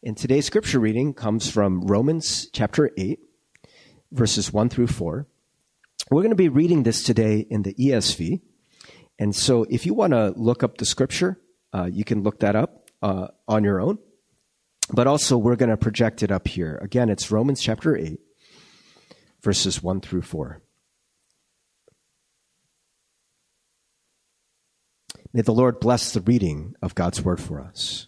And today's scripture reading comes from Romans chapter 8, verses 1 through 4. We're going to be reading this today in the ESV. And so if you want to look up the scripture, uh, you can look that up uh, on your own. But also, we're going to project it up here. Again, it's Romans chapter 8, verses 1 through 4. May the Lord bless the reading of God's word for us.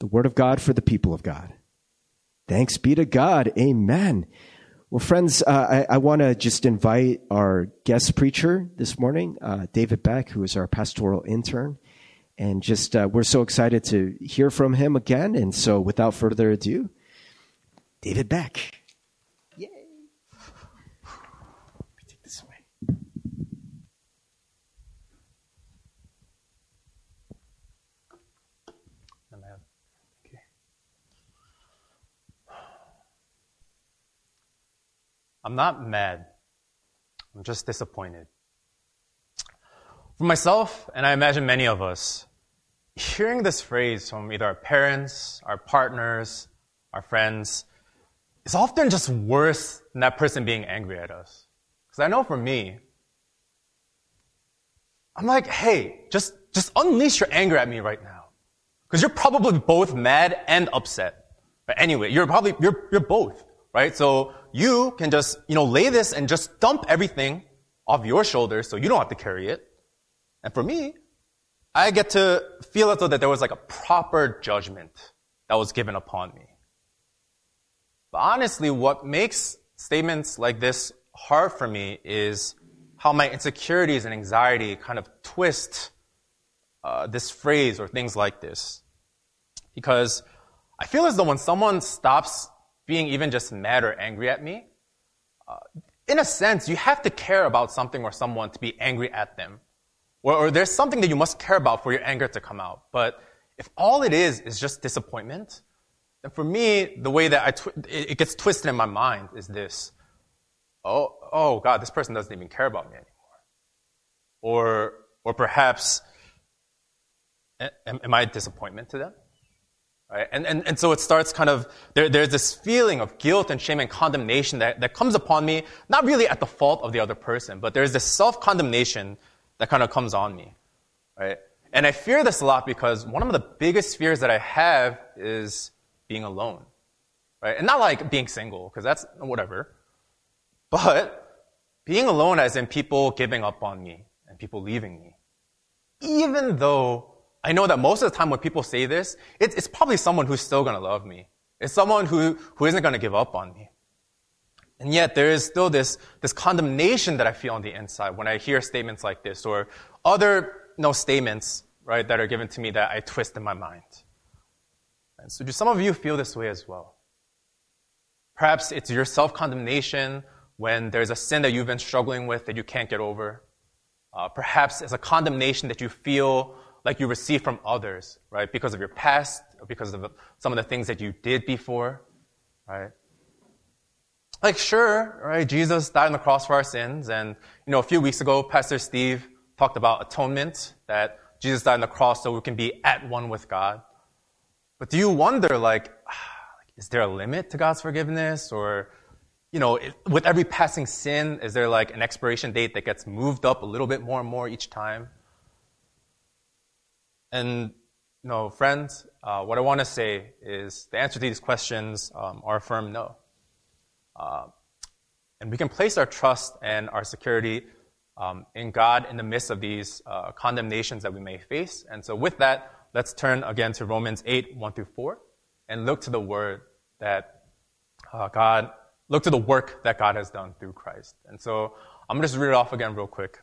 The word of God for the people of God. Thanks be to God. Amen. Well, friends, uh, I, I want to just invite our guest preacher this morning, uh, David Beck, who is our pastoral intern. And just, uh, we're so excited to hear from him again. And so, without further ado, David Beck. I'm not mad. I'm just disappointed. For myself, and I imagine many of us, hearing this phrase from either our parents, our partners, our friends, is often just worse than that person being angry at us. Because I know for me, I'm like, hey, just, just unleash your anger at me right now. Because you're probably both mad and upset. But anyway, you're probably, you're, you're both, right? So you can just, you know, lay this and just dump everything off your shoulders so you don't have to carry it. And for me, I get to feel as though that there was like a proper judgment that was given upon me. But honestly, what makes statements like this hard for me is how my insecurities and anxiety kind of twist uh, this phrase or things like this. Because I feel as though when someone stops being even just mad or angry at me, uh, in a sense, you have to care about something or someone to be angry at them. Or, or, there's something that you must care about for your anger to come out. But if all it is is just disappointment, then for me, the way that I tw- it, it gets twisted in my mind is this. Oh, oh God, this person doesn't even care about me anymore. Or, or perhaps, am, am I a disappointment to them? Right? And, and, and so it starts kind of, there, there's this feeling of guilt and shame and condemnation that, that comes upon me, not really at the fault of the other person, but there's this self-condemnation that kind of comes on me. Right? And I fear this a lot because one of the biggest fears that I have is being alone. Right? And not like being single, because that's whatever. But being alone as in people giving up on me and people leaving me. Even though I know that most of the time when people say this, it's, it's probably someone who's still going to love me. It's someone who, who isn't going to give up on me. And yet there is still this, this condemnation that I feel on the inside when I hear statements like this or other you know, statements, right, that are given to me that I twist in my mind. And so do some of you feel this way as well? Perhaps it's your self-condemnation when there's a sin that you've been struggling with that you can't get over. Uh, perhaps it's a condemnation that you feel like you receive from others, right? Because of your past, because of some of the things that you did before, right? Like, sure, right? Jesus died on the cross for our sins. And, you know, a few weeks ago, Pastor Steve talked about atonement, that Jesus died on the cross so we can be at one with God. But do you wonder, like, is there a limit to God's forgiveness? Or, you know, with every passing sin, is there like an expiration date that gets moved up a little bit more and more each time? And no, friends, uh, what I want to say is the answer to these questions um, are a firm no. Uh, and we can place our trust and our security um, in God in the midst of these uh, condemnations that we may face. And so, with that, let's turn again to Romans 8 1 through 4 and look to the word that uh, God, look to the work that God has done through Christ. And so, I'm going to just read it off again real quick.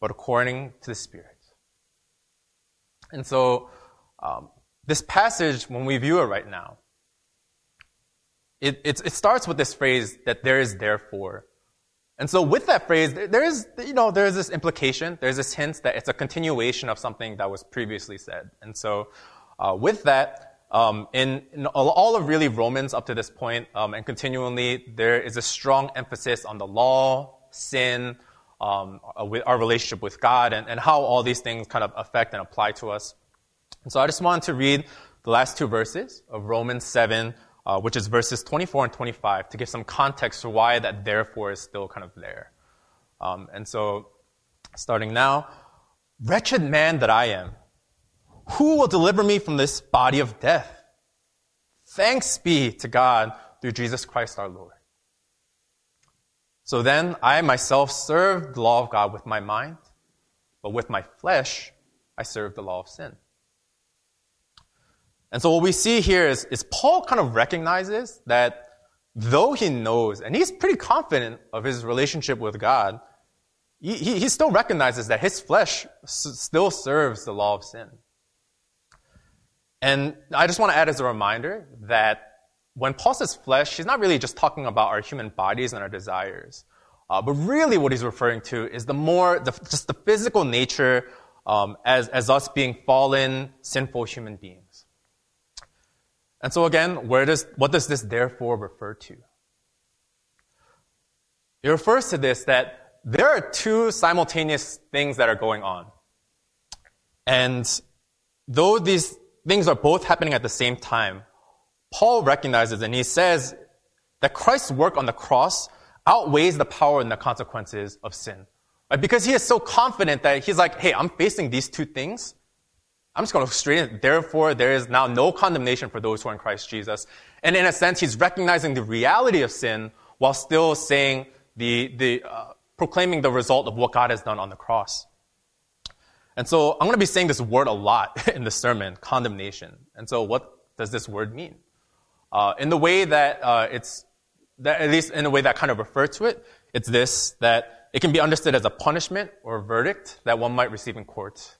but according to the Spirit. And so, um, this passage, when we view it right now, it, it, it starts with this phrase that there is therefore. And so with that phrase, there is, you know, there is this implication, there's this hint that it's a continuation of something that was previously said. And so, uh, with that, um, in, in, all of really Romans up to this point, um, and continually, there is a strong emphasis on the law, sin, um, our relationship with God, and, and how all these things kind of affect and apply to us. And so I just wanted to read the last two verses of Romans 7, uh, which is verses 24 and 25, to give some context for why that therefore is still kind of there. Um, and so, starting now, wretched man that I am, who will deliver me from this body of death? Thanks be to God through Jesus Christ our Lord. So then, I myself serve the law of God with my mind, but with my flesh, I serve the law of sin. And so what we see here is, is Paul kind of recognizes that though he knows, and he's pretty confident of his relationship with God, he, he, still recognizes that his flesh s- still serves the law of sin. And I just want to add as a reminder that when Paul says flesh, he's not really just talking about our human bodies and our desires. Uh, but really what he's referring to is the more, the, just the physical nature um, as, as us being fallen, sinful human beings. And so again, where does, what does this therefore refer to? It refers to this that there are two simultaneous things that are going on. And though these things are both happening at the same time, Paul recognizes and he says that Christ's work on the cross outweighs the power and the consequences of sin. Right? Because he is so confident that he's like, hey, I'm facing these two things. I'm just going to straighten it. Therefore, there is now no condemnation for those who are in Christ Jesus. And in a sense, he's recognizing the reality of sin while still saying the, the, uh, proclaiming the result of what God has done on the cross. And so I'm going to be saying this word a lot in the sermon, condemnation. And so what does this word mean? Uh, in the way that uh, it's, that, at least in the way that kind of refer to it, it's this, that it can be understood as a punishment or a verdict that one might receive in court.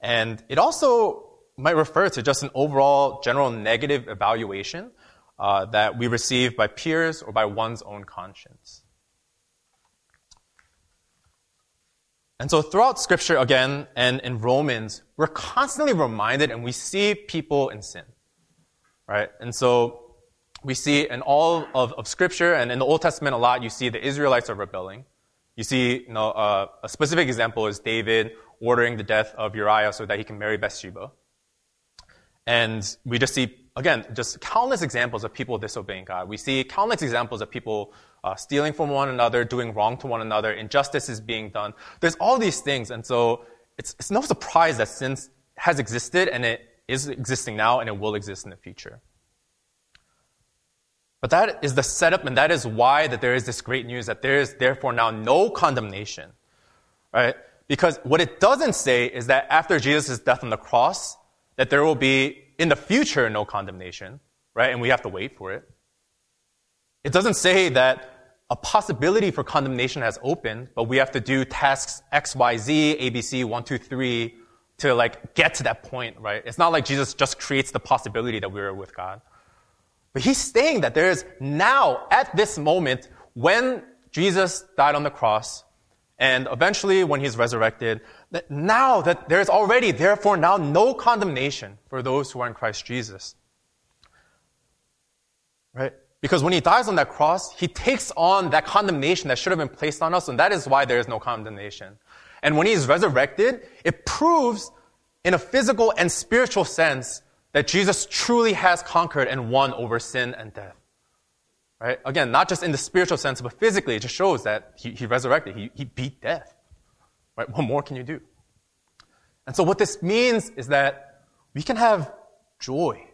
And it also might refer to just an overall general negative evaluation uh, that we receive by peers or by one's own conscience. And so throughout scripture again and in Romans, we're constantly reminded and we see people in sin. Right? And so we see in all of, of scripture and in the Old Testament a lot, you see the Israelites are rebelling. You see, you know, uh, a specific example is David ordering the death of Uriah so that he can marry Bathsheba. And we just see, again, just countless examples of people disobeying God. We see countless examples of people uh, stealing from one another, doing wrong to one another, injustice is being done. There's all these things. And so it's, it's no surprise that sin has existed and it is existing now and it will exist in the future. But that is the setup and that is why that there is this great news that there is therefore now no condemnation. Right? Because what it doesn't say is that after Jesus' death on the cross, that there will be in the future no condemnation, right? And we have to wait for it. It doesn't say that a possibility for condemnation has opened, but we have to do tasks X, Y, Z, A, B, C, one, two, three to like get to that point, right? It's not like Jesus just creates the possibility that we're with God. But he's saying that there is now, at this moment, when Jesus died on the cross, and eventually, when he's resurrected, that now that there's already, therefore, now no condemnation for those who are in Christ Jesus. Right? Because when he dies on that cross, he takes on that condemnation that should have been placed on us, and that is why there is no condemnation. And when he is resurrected, it proves in a physical and spiritual sense that Jesus truly has conquered and won over sin and death. Right? Again, not just in the spiritual sense, but physically, it just shows that he, he resurrected. He, he beat death. Right? What more can you do? And so what this means is that we can have joy.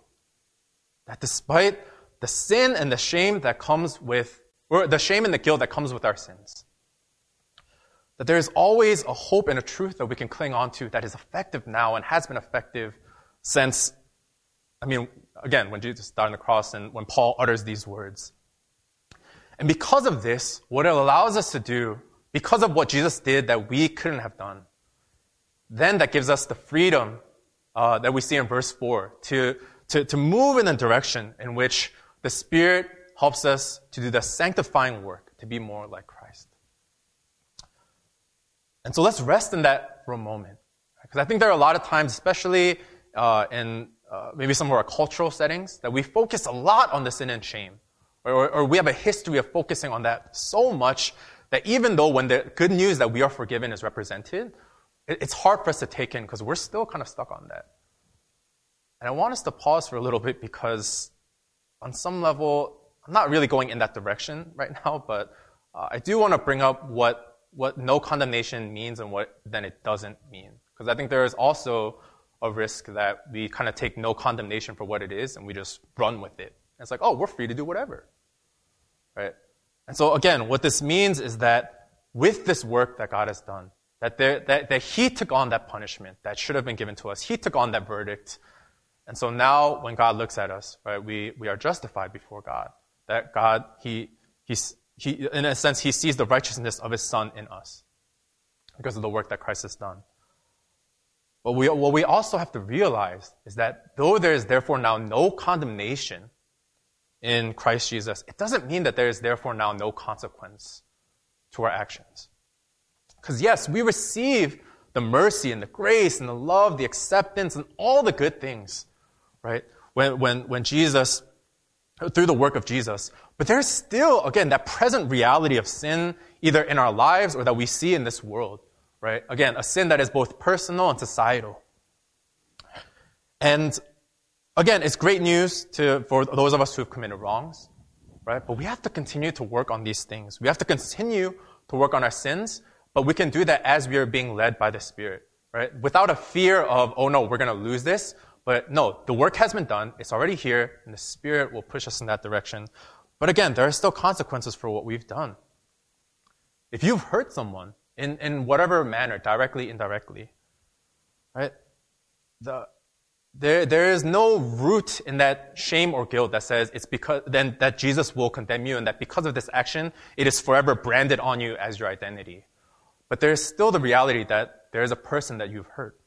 That despite the sin and the shame that comes with, or the shame and the guilt that comes with our sins, that there is always a hope and a truth that we can cling on to that is effective now and has been effective since, I mean, again, when Jesus died on the cross and when Paul utters these words. And because of this, what it allows us to do, because of what Jesus did that we couldn't have done, then that gives us the freedom uh, that we see in verse 4 to, to, to move in a direction in which the Spirit helps us to do the sanctifying work, to be more like Christ. And so let's rest in that for a moment. Because I think there are a lot of times, especially uh, in uh, maybe some of our cultural settings, that we focus a lot on the sin and shame. Or, or, we have a history of focusing on that so much that even though when the good news that we are forgiven is represented, it, it's hard for us to take in because we're still kind of stuck on that. And I want us to pause for a little bit because on some level, I'm not really going in that direction right now, but uh, I do want to bring up what what no condemnation means and what then it doesn't mean. Because I think there is also a risk that we kind of take no condemnation for what it is and we just run with it. And it's like, oh, we're free to do whatever. Right? And so again, what this means is that with this work that God has done, that, there, that, that He took on that punishment that should have been given to us. He took on that verdict. And so now when God looks at us, right, we, we are justified before God. That God, He, He's, he, in a sense, he sees the righteousness of his son in us because of the work that Christ has done. But we, what we also have to realize is that though there is therefore now no condemnation in Christ Jesus, it doesn't mean that there is therefore now no consequence to our actions. Because yes, we receive the mercy and the grace and the love, the acceptance, and all the good things, right? When, when, when Jesus, through the work of Jesus. But there's still, again, that present reality of sin, either in our lives or that we see in this world, right? Again, a sin that is both personal and societal. And again, it's great news to, for those of us who have committed wrongs, right? But we have to continue to work on these things. We have to continue to work on our sins, but we can do that as we are being led by the Spirit, right? Without a fear of, oh no, we're going to lose this. But no, the work has been done. It's already here, and the Spirit will push us in that direction. But again, there are still consequences for what we've done. If you've hurt someone in, in whatever manner, directly, indirectly, right? The, there, there is no root in that shame or guilt that says it's because then that Jesus will condemn you and that because of this action, it is forever branded on you as your identity. But there is still the reality that there is a person that you've hurt.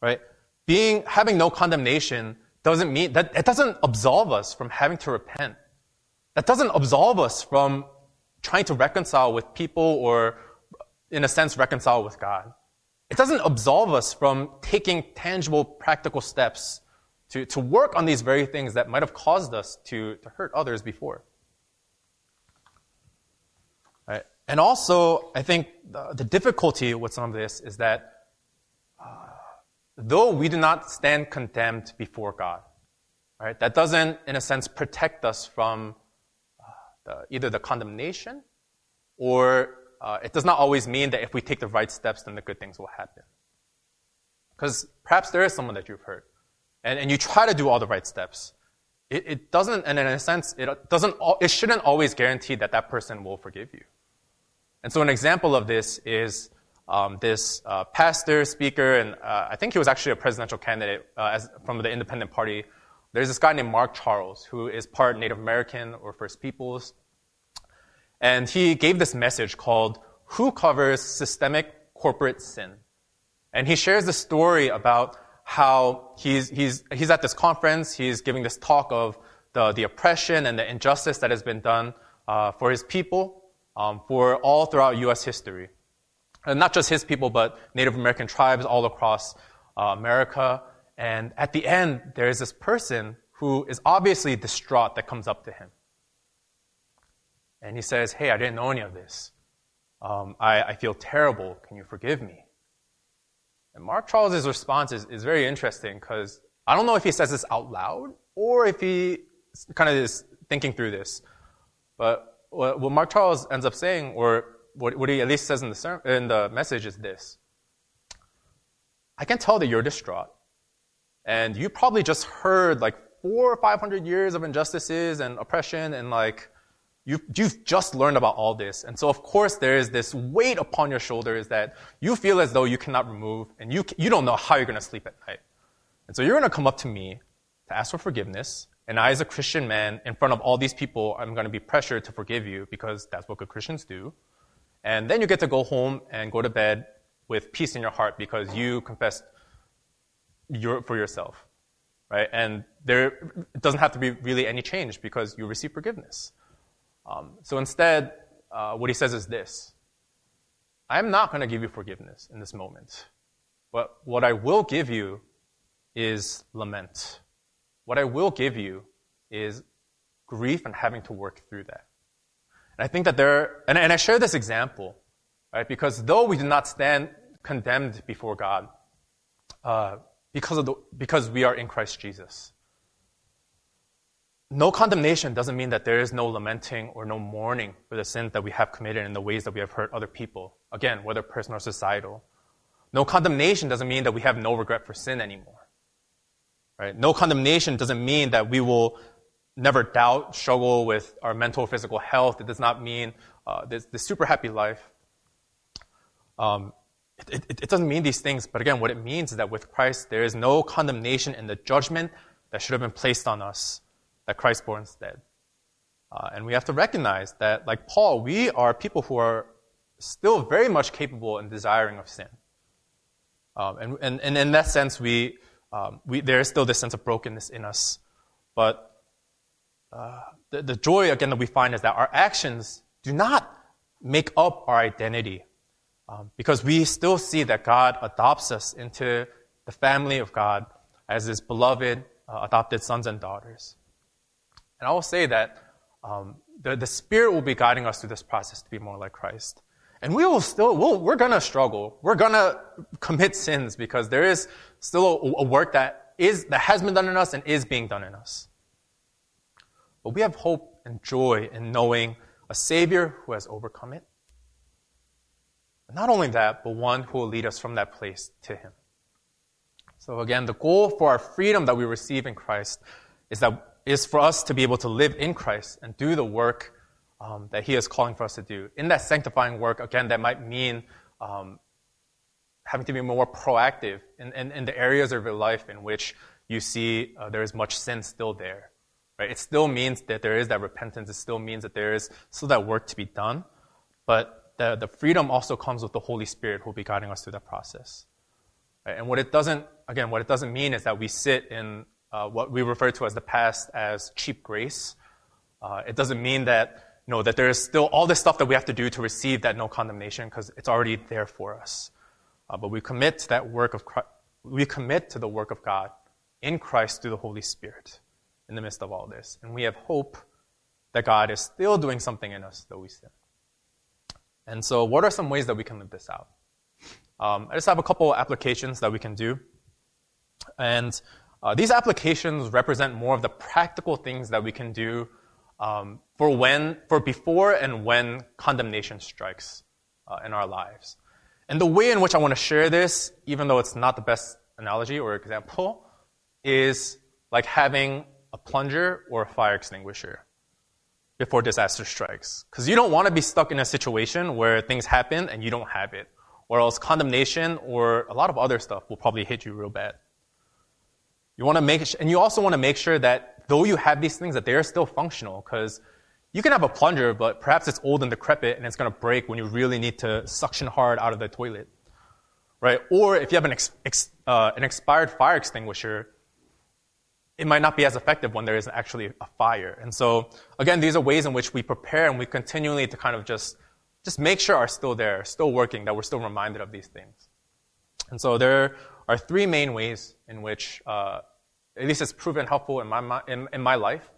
Right? Being, having no condemnation doesn't mean that it doesn't absolve us from having to repent. That doesn't absolve us from trying to reconcile with people or, in a sense, reconcile with God. It doesn't absolve us from taking tangible, practical steps to, to work on these very things that might have caused us to, to hurt others before. Right? And also, I think the, the, difficulty with some of this is that though we do not stand condemned before God, right, that doesn't, in a sense, protect us from uh, either the condemnation or uh, it does not always mean that if we take the right steps, then the good things will happen. Because perhaps there is someone that you've hurt, and, and you try to do all the right steps. It, it doesn't, and in a sense, it doesn't, it shouldn't always guarantee that that person will forgive you. And so an example of this is um, this uh, pastor, speaker, and uh, I think he was actually a presidential candidate uh, as, from the Independent Party there's this guy named Mark Charles who is part Native American or First Peoples. And he gave this message called Who Covers Systemic Corporate Sin? And he shares the story about how he's, he's, he's at this conference, he's giving this talk of the, the oppression and the injustice that has been done uh, for his people um, for all throughout U.S. history. And not just his people, but Native American tribes all across uh, America. And at the end, there is this person who is obviously distraught that comes up to him. And he says, Hey, I didn't know any of this. Um, I, I, feel terrible. Can you forgive me? And Mark Charles's response is, is very interesting because I don't know if he says this out loud or if he kind of is thinking through this. But what Mark Charles ends up saying, or what, what he at least says in the, in the message, is this I can tell that you're distraught and you probably just heard like four or five hundred years of injustices and oppression and like you've, you've just learned about all this. And so of course there is this weight upon your shoulders that you feel as though you cannot remove and you, you don't know how you're going to sleep at night. And so you're going to come up to me to ask for forgiveness. And I, as a Christian man, in front of all these people, I'm going to be pressured to forgive you because that's what good Christians do. And then you get to go home and go to bed with peace in your heart because you confessed your, for yourself, right? And there doesn't have to be really any change because you receive forgiveness. Um, so instead, uh, what he says is this I'm not going to give you forgiveness in this moment. But what I will give you is lament. What I will give you is grief and having to work through that. And I think that there, and, and I share this example, right? Because though we do not stand condemned before God, uh, because of the, because we are in Christ Jesus, no condemnation doesn't mean that there is no lamenting or no mourning for the sins that we have committed and the ways that we have hurt other people. Again, whether personal or societal. No condemnation doesn't mean that we have no regret for sin anymore. Right? No condemnation doesn't mean that we will never doubt, struggle with our mental physical health. It does not mean uh, this, this, super happy life. Um, it, it, it doesn't mean these things, but again, what it means is that with Christ, there is no condemnation in the judgment that should have been placed on us that Christ bore instead. Uh, and we have to recognize that, like Paul, we are people who are still very much capable and desiring of sin. Um, and, and, and, in that sense, we, um, we, there is still this sense of brokenness in us. But uh, the, the joy, again, that we find is that our actions do not make up our identity. Um, because we still see that God adopts us into the family of God as his beloved uh, adopted sons and daughters. And I will say that um, the, the Spirit will be guiding us through this process to be more like Christ. And we will still, we'll, we're gonna struggle. We're gonna commit sins because there is still a, a work that is, that has been done in us and is being done in us. But we have hope and joy in knowing a Savior who has overcome it. And not only that, but one who will lead us from that place to Him. So again, the goal for our freedom that we receive in Christ is that is for us to be able to live in Christ and do the work um, that He is calling for us to do. In that sanctifying work, again, that might mean um, having to be more proactive in, in, in, the areas of your life in which you see uh, there is much sin still there. Right? It still means that there is that repentance. It still means that there is still that work to be done. But the, the freedom also comes with the Holy Spirit who will be guiding us through that process. Right? And what it doesn't, again, what it doesn't mean is that we sit in uh, what we refer to as the past as cheap grace. Uh, it doesn't mean that, you know, that there is still all this stuff that we have to do to receive that no condemnation because it's already there for us. Uh, but we commit to that work of Christ, we commit to the work of God in Christ through the Holy Spirit in the midst of all this. And we have hope that God is still doing something in us though we sin. And so, what are some ways that we can live this out? Um, I just have a couple applications that we can do. And uh, these applications represent more of the practical things that we can do um, for when, for before and when condemnation strikes uh, in our lives. And the way in which I want to share this, even though it's not the best analogy or example, is like having a plunger or a fire extinguisher before disaster strikes. Because you don't want to be stuck in a situation where things happen and you don't have it, or else condemnation or a lot of other stuff will probably hit you real bad. You want to make, and you also want to make sure that though you have these things, that they are still functional. Because you can have a plunger, but perhaps it's old and decrepit, and it's going to break when you really need to suction hard out of the toilet, right? Or if you have an, ex, ex, uh, an expired fire extinguisher, it might not be as effective when there is actually a fire. And so, again, these are ways in which we prepare and we continually to kind of just just make sure are still there, still working, that we're still reminded of these things. And so there are three main ways in which, uh, at least it's proven helpful in my, in, in my life,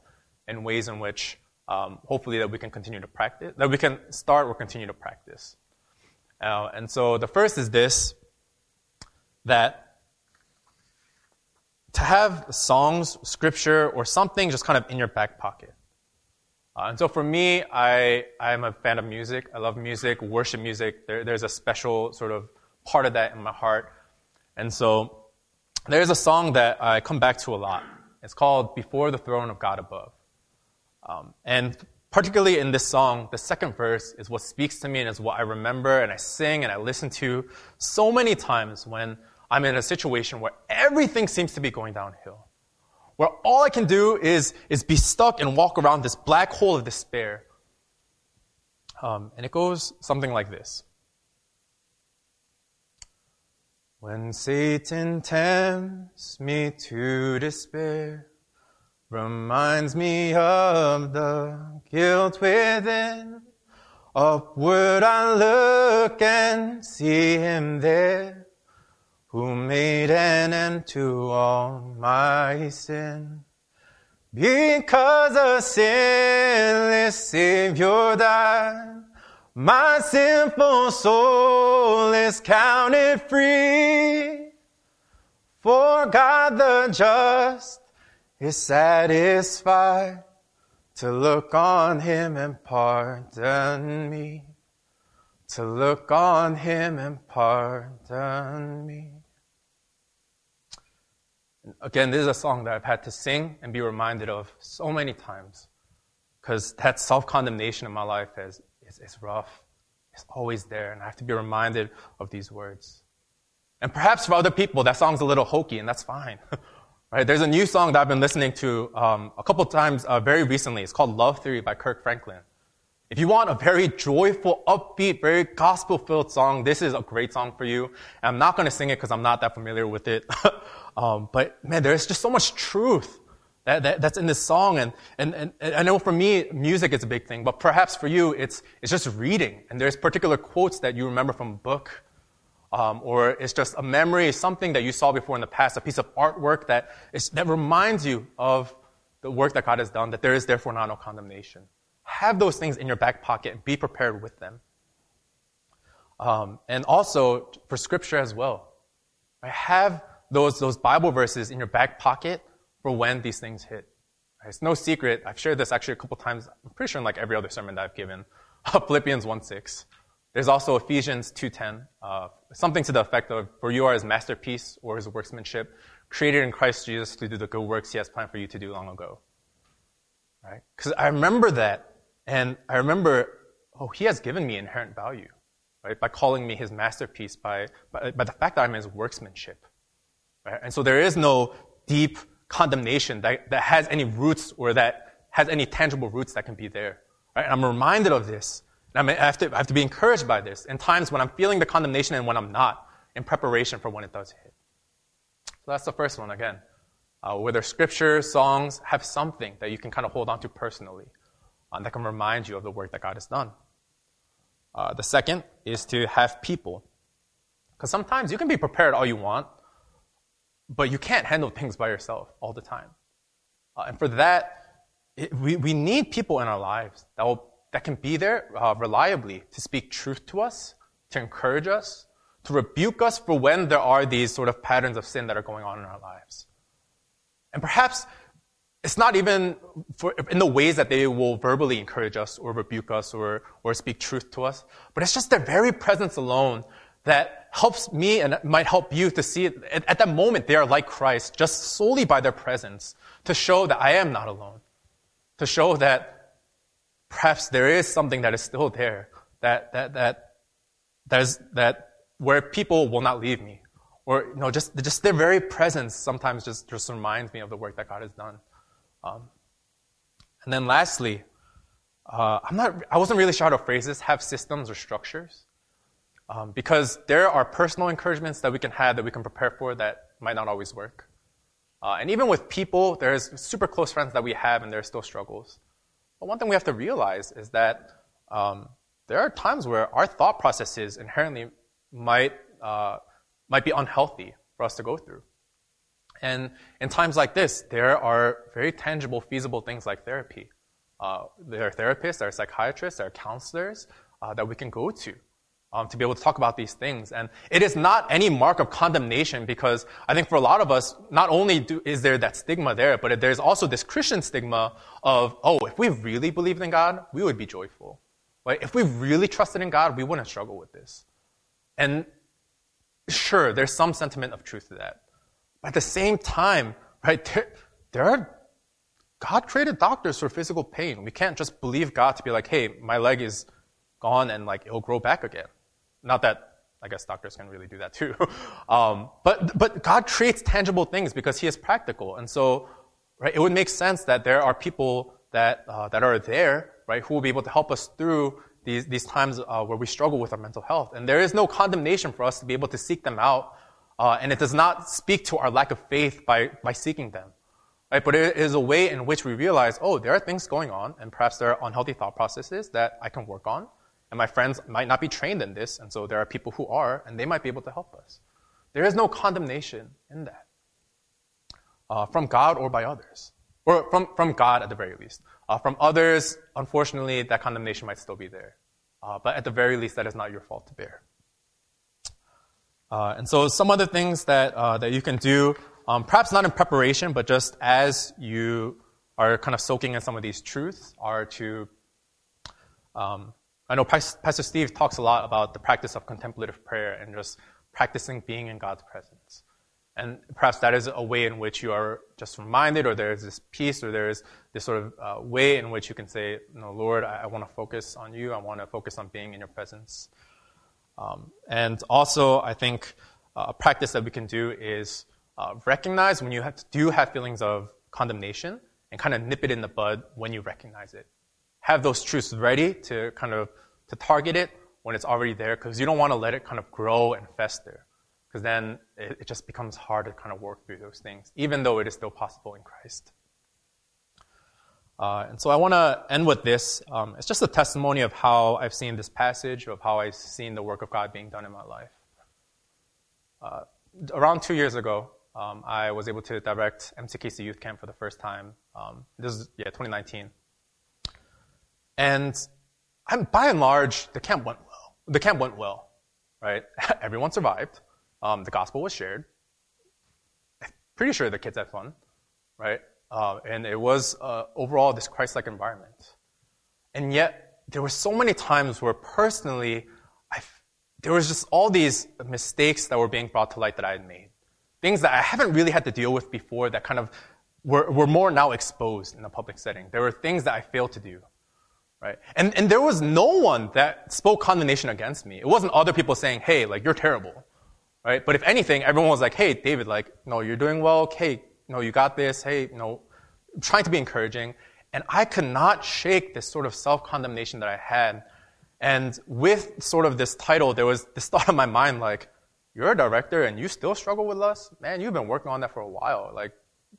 in ways in which um, hopefully that we can continue to practice, that we can start or continue to practice. Uh, and so the first is this, that to have songs, scripture, or something just kind of in your back pocket. Uh, and so for me, I, I'm a fan of music. I love music, worship music. There, there's a special sort of part of that in my heart. And so there's a song that I come back to a lot. It's called Before the Throne of God Above. Um, and particularly in this song, the second verse is what speaks to me and is what I remember and I sing and I listen to so many times when I'm in a situation where everything seems to be going downhill. Where all I can do is, is be stuck and walk around this black hole of despair. Um, and it goes something like this. When Satan tempts me to despair, reminds me of the guilt within, upward I look and see him there, who made an end to all my sin. Because a sinless Savior died, my sinful soul is counted free. For God the just is satisfied to look on him and pardon me. To look on him and pardon me. Again, this is a song that I've had to sing and be reminded of so many times because that self condemnation in my life is, it's, it's rough. It's always there, and I have to be reminded of these words. And perhaps for other people, that song's a little hokey, and that's fine. right? There's a new song that I've been listening to um, a couple times uh, very recently. It's called Love Theory by Kirk Franklin. If you want a very joyful, upbeat, very gospel-filled song, this is a great song for you. And I'm not going to sing it because I'm not that familiar with it. um, but man, there's just so much truth that, that, that's in this song. And, and, and, and I know for me, music is a big thing, but perhaps for you, it's, it's just reading. And there's particular quotes that you remember from a book. Um, or it's just a memory, something that you saw before in the past, a piece of artwork that, is, that reminds you of the work that God has done, that there is therefore not no condemnation. Have those things in your back pocket and be prepared with them. Um, and also for scripture as well. Right? Have those, those Bible verses in your back pocket for when these things hit. It's no secret. I've shared this actually a couple times. I'm pretty sure in like every other sermon that I've given. Philippians 1:6. There's also Ephesians 2:10, uh, something to the effect of, "For you are His masterpiece or His workmanship, created in Christ Jesus to do the good works He has planned for you to do long ago." Right? Because I remember that, and I remember, oh, He has given me inherent value, right? By calling me His masterpiece, by by, by the fact that I'm His workmanship. Right? And so there is no deep condemnation that, that has any roots or that has any tangible roots that can be there. Right? And I'm reminded of this. And I have, to, I have to be encouraged by this in times when I'm feeling the condemnation and when I'm not, in preparation for when it does hit. So that's the first one again. Uh, whether scripture, songs have something that you can kind of hold on to personally uh, that can remind you of the work that God has done. Uh, the second is to have people. Because sometimes you can be prepared all you want, but you can't handle things by yourself all the time. Uh, and for that, it, we, we need people in our lives that, will, that can be there uh, reliably to speak truth to us, to encourage us, to rebuke us for when there are these sort of patterns of sin that are going on in our lives. And perhaps it's not even for, in the ways that they will verbally encourage us or rebuke us or, or speak truth to us, but it's just their very presence alone that helps me and might help you to see it. At, at that moment, they are like Christ just solely by their presence to show that I am not alone, to show that perhaps there is something that is still there, that, that, that, that, is, that where people will not leave me. Or, you know, just, just their very presence sometimes just, just reminds me of the work that God has done. Um, and then lastly, uh, I'm not, I wasn't really sure how to phrase this, have systems or structures. Um, because there are personal encouragements that we can have that we can prepare for that might not always work. Uh, and even with people, there's super close friends that we have and there are still struggles. But one thing we have to realize is that um, there are times where our thought processes inherently might, uh, might be unhealthy for us to go through. And in times like this, there are very tangible, feasible things like therapy. Uh, there are therapists, there are psychiatrists, there are counselors uh, that we can go to um, to be able to talk about these things. And it is not any mark of condemnation because I think for a lot of us, not only do, is there that stigma there, but there's also this Christian stigma of, oh, if we really believed in God, we would be joyful. Right? If we really trusted in God, we wouldn't struggle with this. And sure, there's some sentiment of truth to that. At the same time, right, there, there are, God created doctors for physical pain. We can't just believe God to be like, hey, my leg is gone and like it'll grow back again. Not that I guess doctors can really do that too. Um, but, but God creates tangible things because He is practical. And so, right, it would make sense that there are people that, uh, that are there, right, who will be able to help us through these, these times uh, where we struggle with our mental health. And there is no condemnation for us to be able to seek them out. Uh, and it does not speak to our lack of faith by, by seeking them. Right? But it is a way in which we realize, oh, there are things going on, and perhaps there are unhealthy thought processes that I can work on. And my friends might not be trained in this, and so there are people who are, and they might be able to help us. There is no condemnation in that uh, from God or by others, or from, from God at the very least. Uh, from others, unfortunately, that condemnation might still be there. Uh, but at the very least, that is not your fault to bear. Uh, and so, some other things that, uh, that you can do, um, perhaps not in preparation, but just as you are kind of soaking in some of these truths, are to um, I know Pastor Steve talks a lot about the practice of contemplative prayer and just practicing being in God's presence. And perhaps that is a way in which you are just reminded, or there is this peace, or there is this sort of uh, way in which you can say, No, Lord, I, I want to focus on you. I want to focus on being in your presence. Um, and also, I think uh, a practice that we can do is uh, recognize when you have, do have feelings of condemnation and kind of nip it in the bud when you recognize it. Have those truths ready to kind of to target it when it's already there because you don't want to let it kind of grow and fester because then it, it, just becomes hard to kind of work through those things even though it is still possible in christ uh, and so i want to end with this um, it's just a testimony of how i've seen this passage of how i've seen the work of god being done in my life uh, around two years ago um, i was able to direct mckc youth camp for the first time um, this is yeah 2019 and I'm, by and large, the camp went well. The camp went well, right? Everyone survived. Um, the gospel was shared. Pretty sure the kids had fun, right? Uh, and it was uh, overall this Christ-like environment. And yet, there were so many times where personally, I, there was just all these mistakes that were being brought to light that I had made. Things that I haven't really had to deal with before that kind of were, were more now exposed in a public setting. There were things that I failed to do right? And, and there was no one that spoke condemnation against me. It wasn't other people saying, hey, like, you're terrible, right? But if anything, everyone was like, hey, David, like, no, you're doing well. Hey, no, you got this. Hey, you know, trying to be encouraging. And I could not shake this sort of self-condemnation that I had. And with sort of this title, there was this thought in my mind, like, you're a director and you still struggle with lust? Man, you've been working on that for a while. Like,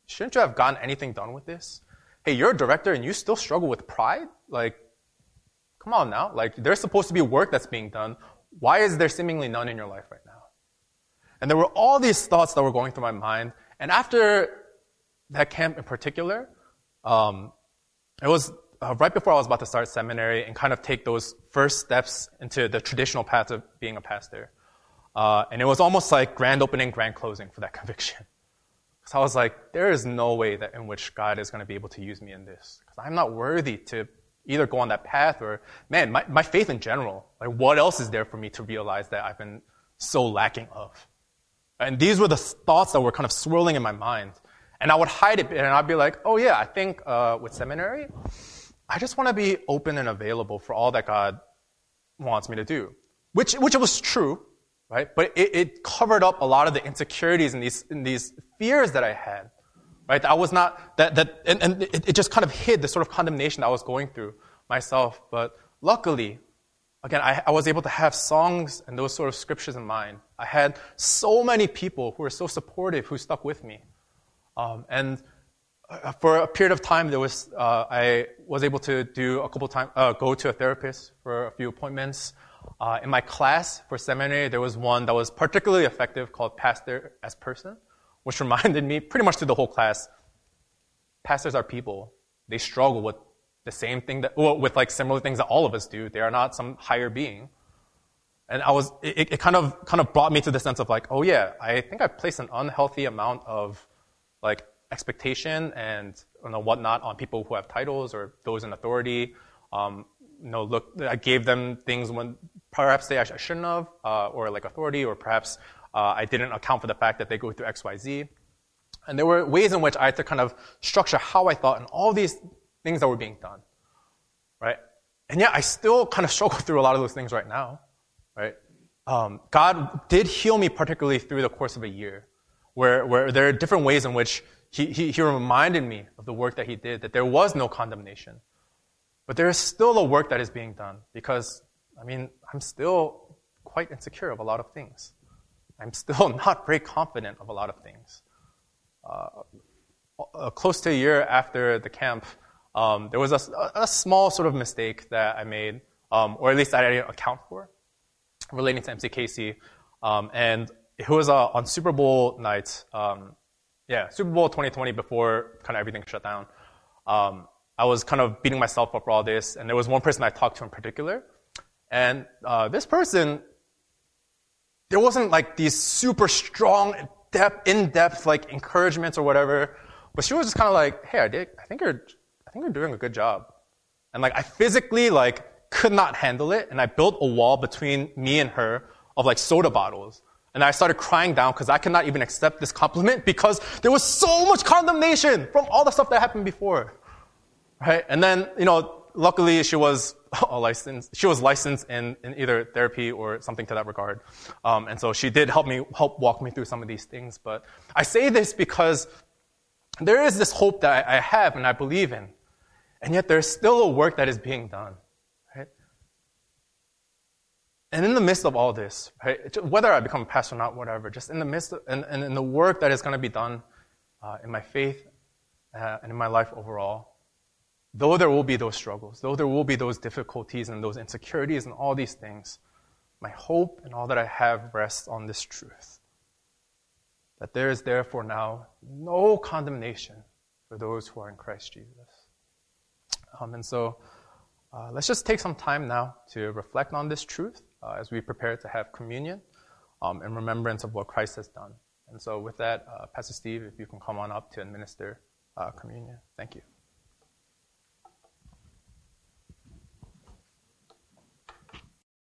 shouldn't you have gotten anything done with this? Hey, you're a director and you still struggle with pride? Like, Come on now. Like, there's supposed to be work that's being done. Why is there seemingly none in your life right now? And there were all these thoughts that were going through my mind. And after that camp in particular, um, it was uh, right before I was about to start seminary and kind of take those first steps into the traditional path of being a pastor. Uh, and it was almost like grand opening, grand closing for that conviction. Because I was like, there is no way that in which God is going to be able to use me in this. Because I'm not worthy to either go on that path or, man, my, my faith in general. Like, what else is there for me to realize that I've been so lacking of? And these were the thoughts that were kind of swirling in my mind. And I would hide it, and I'd be like, oh yeah, I think uh, with seminary, I just want to be open and available for all that God wants me to do. Which, which was true, right? But it, it covered up a lot of the insecurities and these, and these fears that I had right? I was not, that, that, and, and it, it, just kind of hid the sort of condemnation I was going through myself. But luckily, again, I, I was able to have songs and those sort of scriptures in mind. I had so many people who were so supportive who stuck with me. Um, and uh, for a period of time, there was, uh, I was able to do a couple times, uh, go to a therapist for a few appointments. Uh, in my class for seminary, there was one that was particularly effective called Pastor as Person which reminded me pretty much to the whole class pastors are people. They struggle with the same thing that, well, with like similar things that all of us do. They are not some higher being. And I was, it, it kind of, kind of brought me to the sense of like, oh yeah, I think I placed an unhealthy amount of like expectation and you know, whatnot on people who have titles or those in authority. Um, you know, look, I gave them things when perhaps they I shouldn't have, uh, or like authority, or perhaps uh, I didn't account for the fact that they go through XYZ. And there were ways in which I had to kind of structure how I thought and all these things that were being done. Right? And yet I still kind of struggle through a lot of those things right now. Right? Um, God did heal me particularly through the course of a year, where, where there are different ways in which he, he, he reminded me of the work that he did, that there was no condemnation. But there is still a work that is being done because, I mean, I'm still quite insecure of a lot of things. I'm still not very confident of a lot of things. Uh, close to a year after the camp, um, there was a, a, small sort of mistake that I made, um, or at least I didn't account for, relating to MCKC. Um, and it was uh, on Super Bowl night, um, yeah, Super Bowl 2020 before kind of everything shut down. Um, I was kind of beating myself up for all this, and there was one person I talked to in particular, and uh, this person, there wasn't like these super strong, depth, in-depth like encouragements or whatever, but she was just kind of like, "Hey, I did. I think you're, I think you're doing a good job," and like I physically like could not handle it, and I built a wall between me and her of like soda bottles. And I started crying down because I could not even accept this compliment because there was so much condemnation from all the stuff that happened before. Right? And then, you know, luckily she was licensed, she was licensed in, in either therapy or something to that regard. Um, and so she did help me, help walk me through some of these things. But I say this because there is this hope that I have and I believe in. And yet there's still a work that is being done. And in the midst of all this, right, whether I become a pastor or not, whatever, just in the midst of, and, and in the work that is going to be done uh, in my faith uh, and in my life overall, though there will be those struggles, though there will be those difficulties and those insecurities and all these things, my hope and all that I have rests on this truth that there is therefore now no condemnation for those who are in Christ Jesus. Um, and so uh, let's just take some time now to reflect on this truth uh, as we prepare to have communion um, in remembrance of what Christ has done. And so, with that, uh, Pastor Steve, if you can come on up to administer uh, communion. Thank you.